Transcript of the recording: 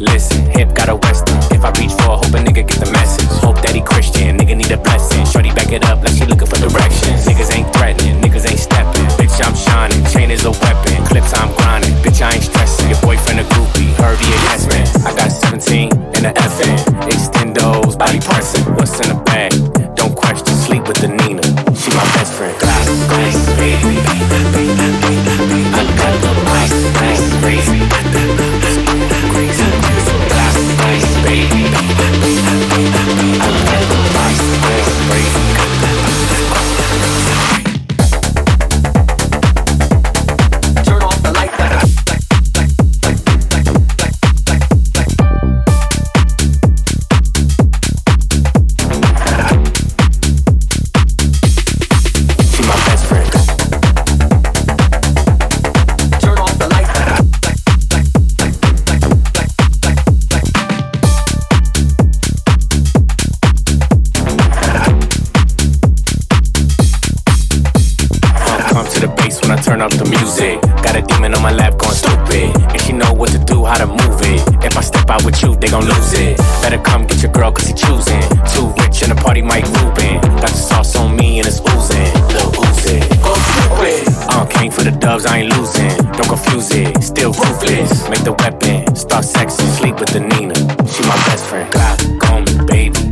Listen, hip got a western. If I reach for, hope a nigga get the message. Hope that he Christian, nigga need a blessing. Short Your boyfriend a groupie, heard he a yes man. I got 17 and an FN. music. Got a demon on my lap going stupid. And she know what to do, how to move it. If I step out with you, they gon' lose it. Better come get your girl, cause he choosing. Too rich in the party, Mike Rubin. Got the sauce on me and it's oozing. Lil Uzi. Go stupid. Uh, came for the doves, I ain't losing. Don't confuse it, still ruthless. Make the weapon, start sexing, sleep with the Nina. She my best friend. Glock on me, baby.